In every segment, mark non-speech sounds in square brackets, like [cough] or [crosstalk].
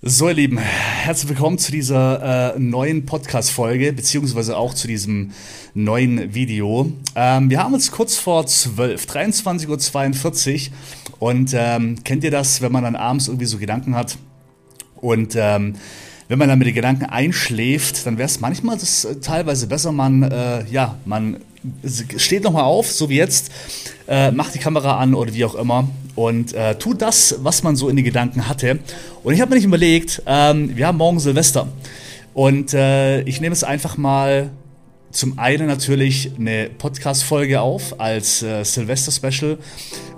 So, ihr Lieben, herzlich willkommen zu dieser äh, neuen Podcast-Folge, beziehungsweise auch zu diesem neuen Video. Ähm, wir haben uns kurz vor 12, 23.42 Uhr und ähm, kennt ihr das, wenn man dann abends irgendwie so Gedanken hat und ähm, wenn man dann mit den Gedanken einschläft, dann wäre es manchmal das äh, teilweise besser, man, äh, ja, man steht nochmal auf, so wie jetzt, äh, macht die Kamera an oder wie auch immer und äh, tut das, was man so in den Gedanken hatte. Und ich habe mir nicht überlegt, ähm, wir haben morgen Silvester und äh, ich nehme es einfach mal zum einen natürlich eine Podcast-Folge auf als äh, Silvester-Special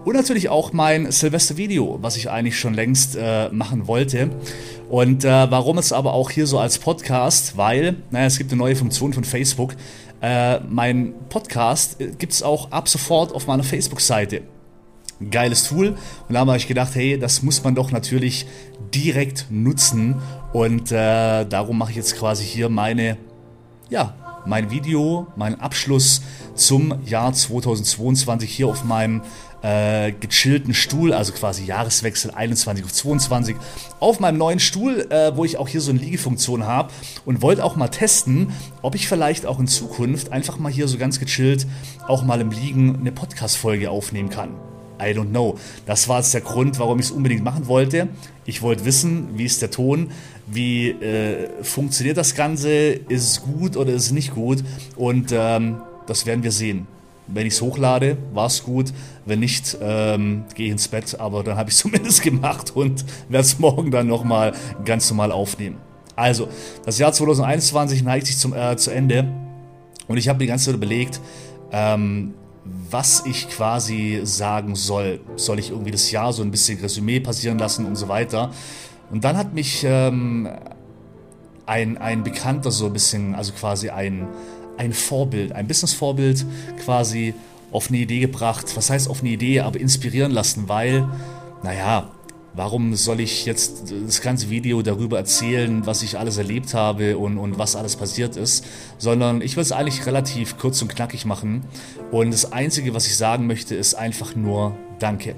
und natürlich auch mein Silvester-Video, was ich eigentlich schon längst äh, machen wollte. Und äh, warum es aber auch hier so als Podcast? Weil, naja, es gibt eine neue Funktion von Facebook. Äh, mein Podcast äh, gibt es auch ab sofort auf meiner Facebook-Seite. Geiles Tool. Und da habe ich gedacht, hey, das muss man doch natürlich direkt nutzen. Und äh, darum mache ich jetzt quasi hier meine, ja, mein Video, meinen Abschluss zum Jahr 2022 hier auf meinem äh, gechillten Stuhl, also quasi Jahreswechsel 21 auf 22, auf meinem neuen Stuhl, äh, wo ich auch hier so eine Liegefunktion habe und wollte auch mal testen, ob ich vielleicht auch in Zukunft einfach mal hier so ganz gechillt auch mal im Liegen eine Podcast-Folge aufnehmen kann. I don't know. Das war jetzt der Grund, warum ich es unbedingt machen wollte. Ich wollte wissen, wie ist der Ton, wie äh, funktioniert das Ganze, ist es gut oder ist es nicht gut und ähm, das werden wir sehen. Wenn ich es hochlade, war es gut. Wenn nicht, ähm, gehe ich ins Bett. Aber dann habe ich es [laughs] zumindest gemacht und werde es morgen dann nochmal ganz normal aufnehmen. Also, das Jahr 2021 neigt sich zum, äh, zu Ende. Und ich habe die ganze Zeit überlegt, ähm, was ich quasi sagen soll. Soll ich irgendwie das Jahr so ein bisschen Resümee passieren lassen und so weiter. Und dann hat mich ähm, ein, ein Bekannter so ein bisschen, also quasi ein, ein Vorbild, ein Business-Vorbild quasi auf eine Idee gebracht. Was heißt auf eine Idee, aber inspirieren lassen, weil, naja, warum soll ich jetzt das ganze Video darüber erzählen, was ich alles erlebt habe und, und was alles passiert ist, sondern ich will es eigentlich relativ kurz und knackig machen. Und das Einzige, was ich sagen möchte, ist einfach nur Danke.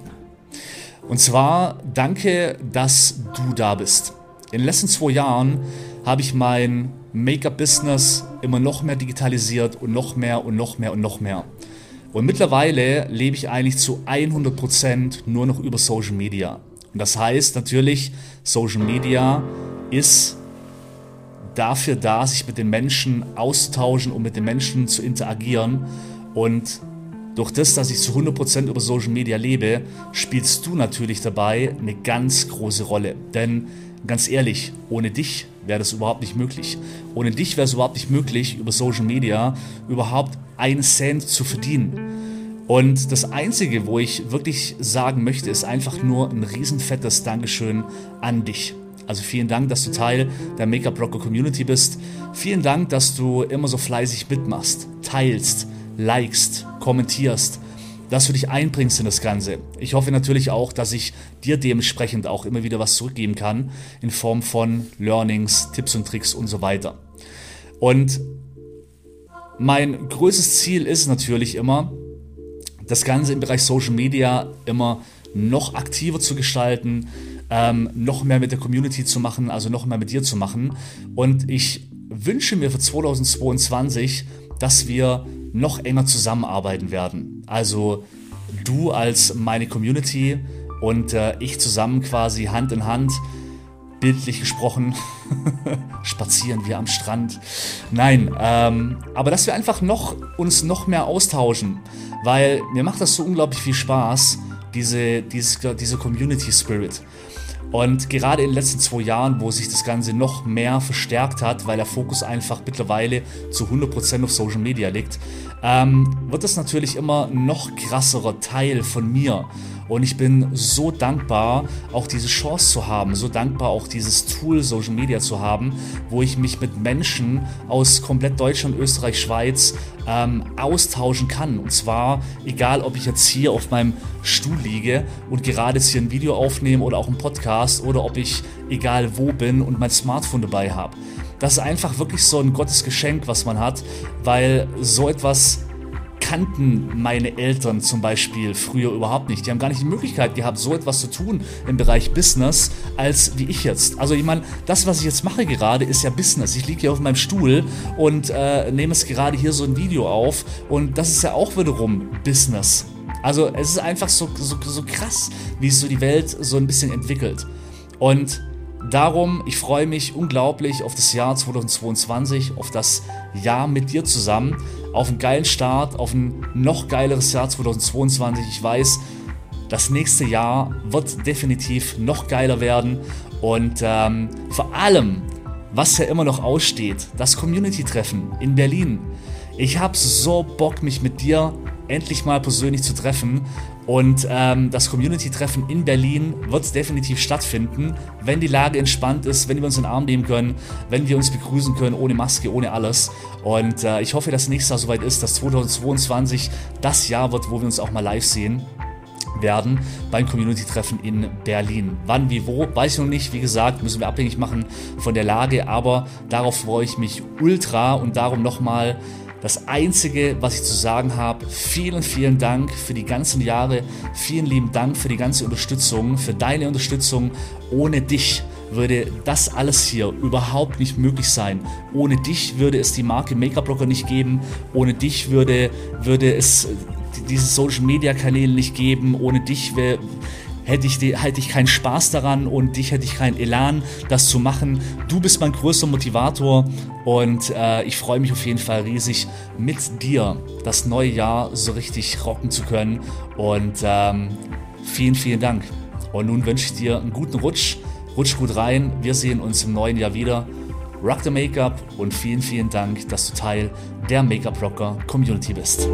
Und zwar danke, dass du da bist. In den letzten zwei Jahren habe ich mein Make-up-Business immer noch mehr digitalisiert und noch mehr und noch mehr und noch mehr. Und mittlerweile lebe ich eigentlich zu 100% nur noch über Social Media. Und das heißt natürlich, Social Media ist dafür da, sich mit den Menschen auszutauschen und mit den Menschen zu interagieren. Und durch das, dass ich zu 100% über Social Media lebe, spielst du natürlich dabei eine ganz große Rolle. Denn ganz ehrlich, ohne dich wäre das überhaupt nicht möglich. Ohne dich wäre es überhaupt nicht möglich, über Social Media überhaupt einen Cent zu verdienen. Und das Einzige, wo ich wirklich sagen möchte, ist einfach nur ein riesenfettes Dankeschön an dich. Also vielen Dank, dass du Teil der Make-up Rocker Community bist. Vielen Dank, dass du immer so fleißig mitmachst, teilst, likest, kommentierst dass du dich einbringst in das Ganze. Ich hoffe natürlich auch, dass ich dir dementsprechend auch immer wieder was zurückgeben kann in Form von Learnings, Tipps und Tricks und so weiter. Und mein größtes Ziel ist natürlich immer, das Ganze im Bereich Social Media immer noch aktiver zu gestalten, ähm, noch mehr mit der Community zu machen, also noch mehr mit dir zu machen. Und ich wünsche mir für 2022, dass wir noch enger zusammenarbeiten werden. Also du als meine Community und äh, ich zusammen quasi Hand in Hand, bildlich gesprochen, [laughs] spazieren wir am Strand. Nein, ähm, aber dass wir einfach noch uns noch mehr austauschen, weil mir macht das so unglaublich viel Spaß, diese, dieses, diese Community Spirit. Und gerade in den letzten zwei Jahren, wo sich das Ganze noch mehr verstärkt hat, weil der Fokus einfach mittlerweile zu 100% auf Social Media liegt, ähm, wird das natürlich immer noch krasserer Teil von mir. Und ich bin so dankbar, auch diese Chance zu haben, so dankbar auch dieses Tool Social Media zu haben, wo ich mich mit Menschen aus komplett Deutschland, Österreich, Schweiz ähm, austauschen kann. Und zwar egal, ob ich jetzt hier auf meinem Stuhl liege und gerade jetzt hier ein Video aufnehme oder auch einen Podcast oder ob ich egal wo bin und mein Smartphone dabei habe. Das ist einfach wirklich so ein Gottesgeschenk, was man hat, weil so etwas kannten meine Eltern zum Beispiel früher überhaupt nicht. Die haben gar nicht die Möglichkeit gehabt, so etwas zu tun im Bereich Business, als wie ich jetzt. Also ich meine, das, was ich jetzt mache gerade, ist ja Business. Ich liege hier auf meinem Stuhl und äh, nehme es gerade hier so ein Video auf und das ist ja auch wiederum Business. Also es ist einfach so, so, so krass, wie sich so die Welt so ein bisschen entwickelt. Und darum, ich freue mich unglaublich auf das Jahr 2022, auf das Jahr mit dir zusammen, auf einen geilen Start, auf ein noch geileres Jahr 2022. Ich weiß, das nächste Jahr wird definitiv noch geiler werden und ähm, vor allem, was ja immer noch aussteht, das Community-Treffen in Berlin. Ich habe so Bock, mich mit dir endlich mal persönlich zu treffen. Und ähm, das Community-Treffen in Berlin wird definitiv stattfinden, wenn die Lage entspannt ist, wenn wir uns in den Arm nehmen können, wenn wir uns begrüßen können, ohne Maske, ohne alles. Und äh, ich hoffe, dass nächstes Jahr soweit ist, dass 2022 das Jahr wird, wo wir uns auch mal live sehen werden beim Community-Treffen in Berlin. Wann, wie, wo, weiß ich noch nicht. Wie gesagt, müssen wir abhängig machen von der Lage, aber darauf freue ich mich ultra und darum nochmal das Einzige, was ich zu sagen habe, vielen, vielen Dank für die ganzen Jahre. Vielen lieben Dank für die ganze Unterstützung, für deine Unterstützung. Ohne dich würde das alles hier überhaupt nicht möglich sein. Ohne dich würde es die Marke Make-up Blocker nicht geben. Ohne dich würde, würde es diese Social Media Kanäle nicht geben. Ohne dich wäre hätte ich, hätte ich keinen Spaß daran und dich hätte ich keinen Elan, das zu machen. Du bist mein größter Motivator und äh, ich freue mich auf jeden Fall riesig, mit dir das neue Jahr so richtig rocken zu können. Und ähm, vielen, vielen Dank. Und nun wünsche ich dir einen guten Rutsch. Rutsch gut rein. Wir sehen uns im neuen Jahr wieder. Rock the Make-up und vielen, vielen Dank, dass du Teil der Make-up Rocker Community bist.